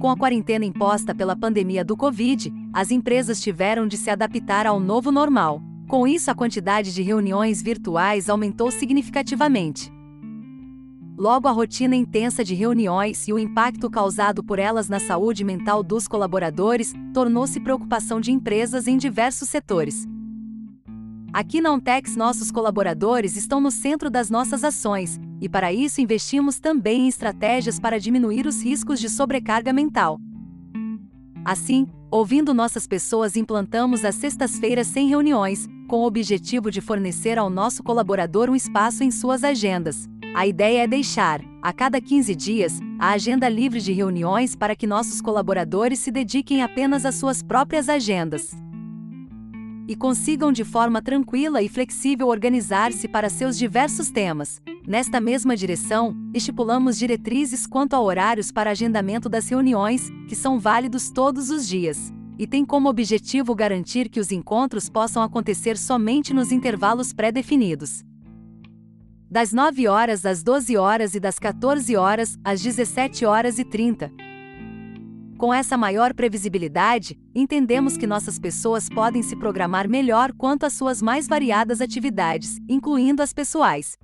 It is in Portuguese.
Com a quarentena imposta pela pandemia do Covid, as empresas tiveram de se adaptar ao novo normal. Com isso, a quantidade de reuniões virtuais aumentou significativamente. Logo, a rotina intensa de reuniões e o impacto causado por elas na saúde mental dos colaboradores tornou-se preocupação de empresas em diversos setores. Aqui na Untex, nossos colaboradores estão no centro das nossas ações, e para isso investimos também em estratégias para diminuir os riscos de sobrecarga mental. Assim, ouvindo nossas pessoas, implantamos as sextas-feiras sem reuniões, com o objetivo de fornecer ao nosso colaborador um espaço em suas agendas. A ideia é deixar, a cada 15 dias, a agenda livre de reuniões para que nossos colaboradores se dediquem apenas às suas próprias agendas e consigam de forma tranquila e flexível organizar-se para seus diversos temas. Nesta mesma direção, estipulamos diretrizes quanto a horários para agendamento das reuniões, que são válidos todos os dias, e tem como objetivo garantir que os encontros possam acontecer somente nos intervalos pré-definidos. Das 9 horas às 12 horas e das 14 horas às 17 horas e 30. Com essa maior previsibilidade, entendemos que nossas pessoas podem se programar melhor quanto às suas mais variadas atividades, incluindo as pessoais.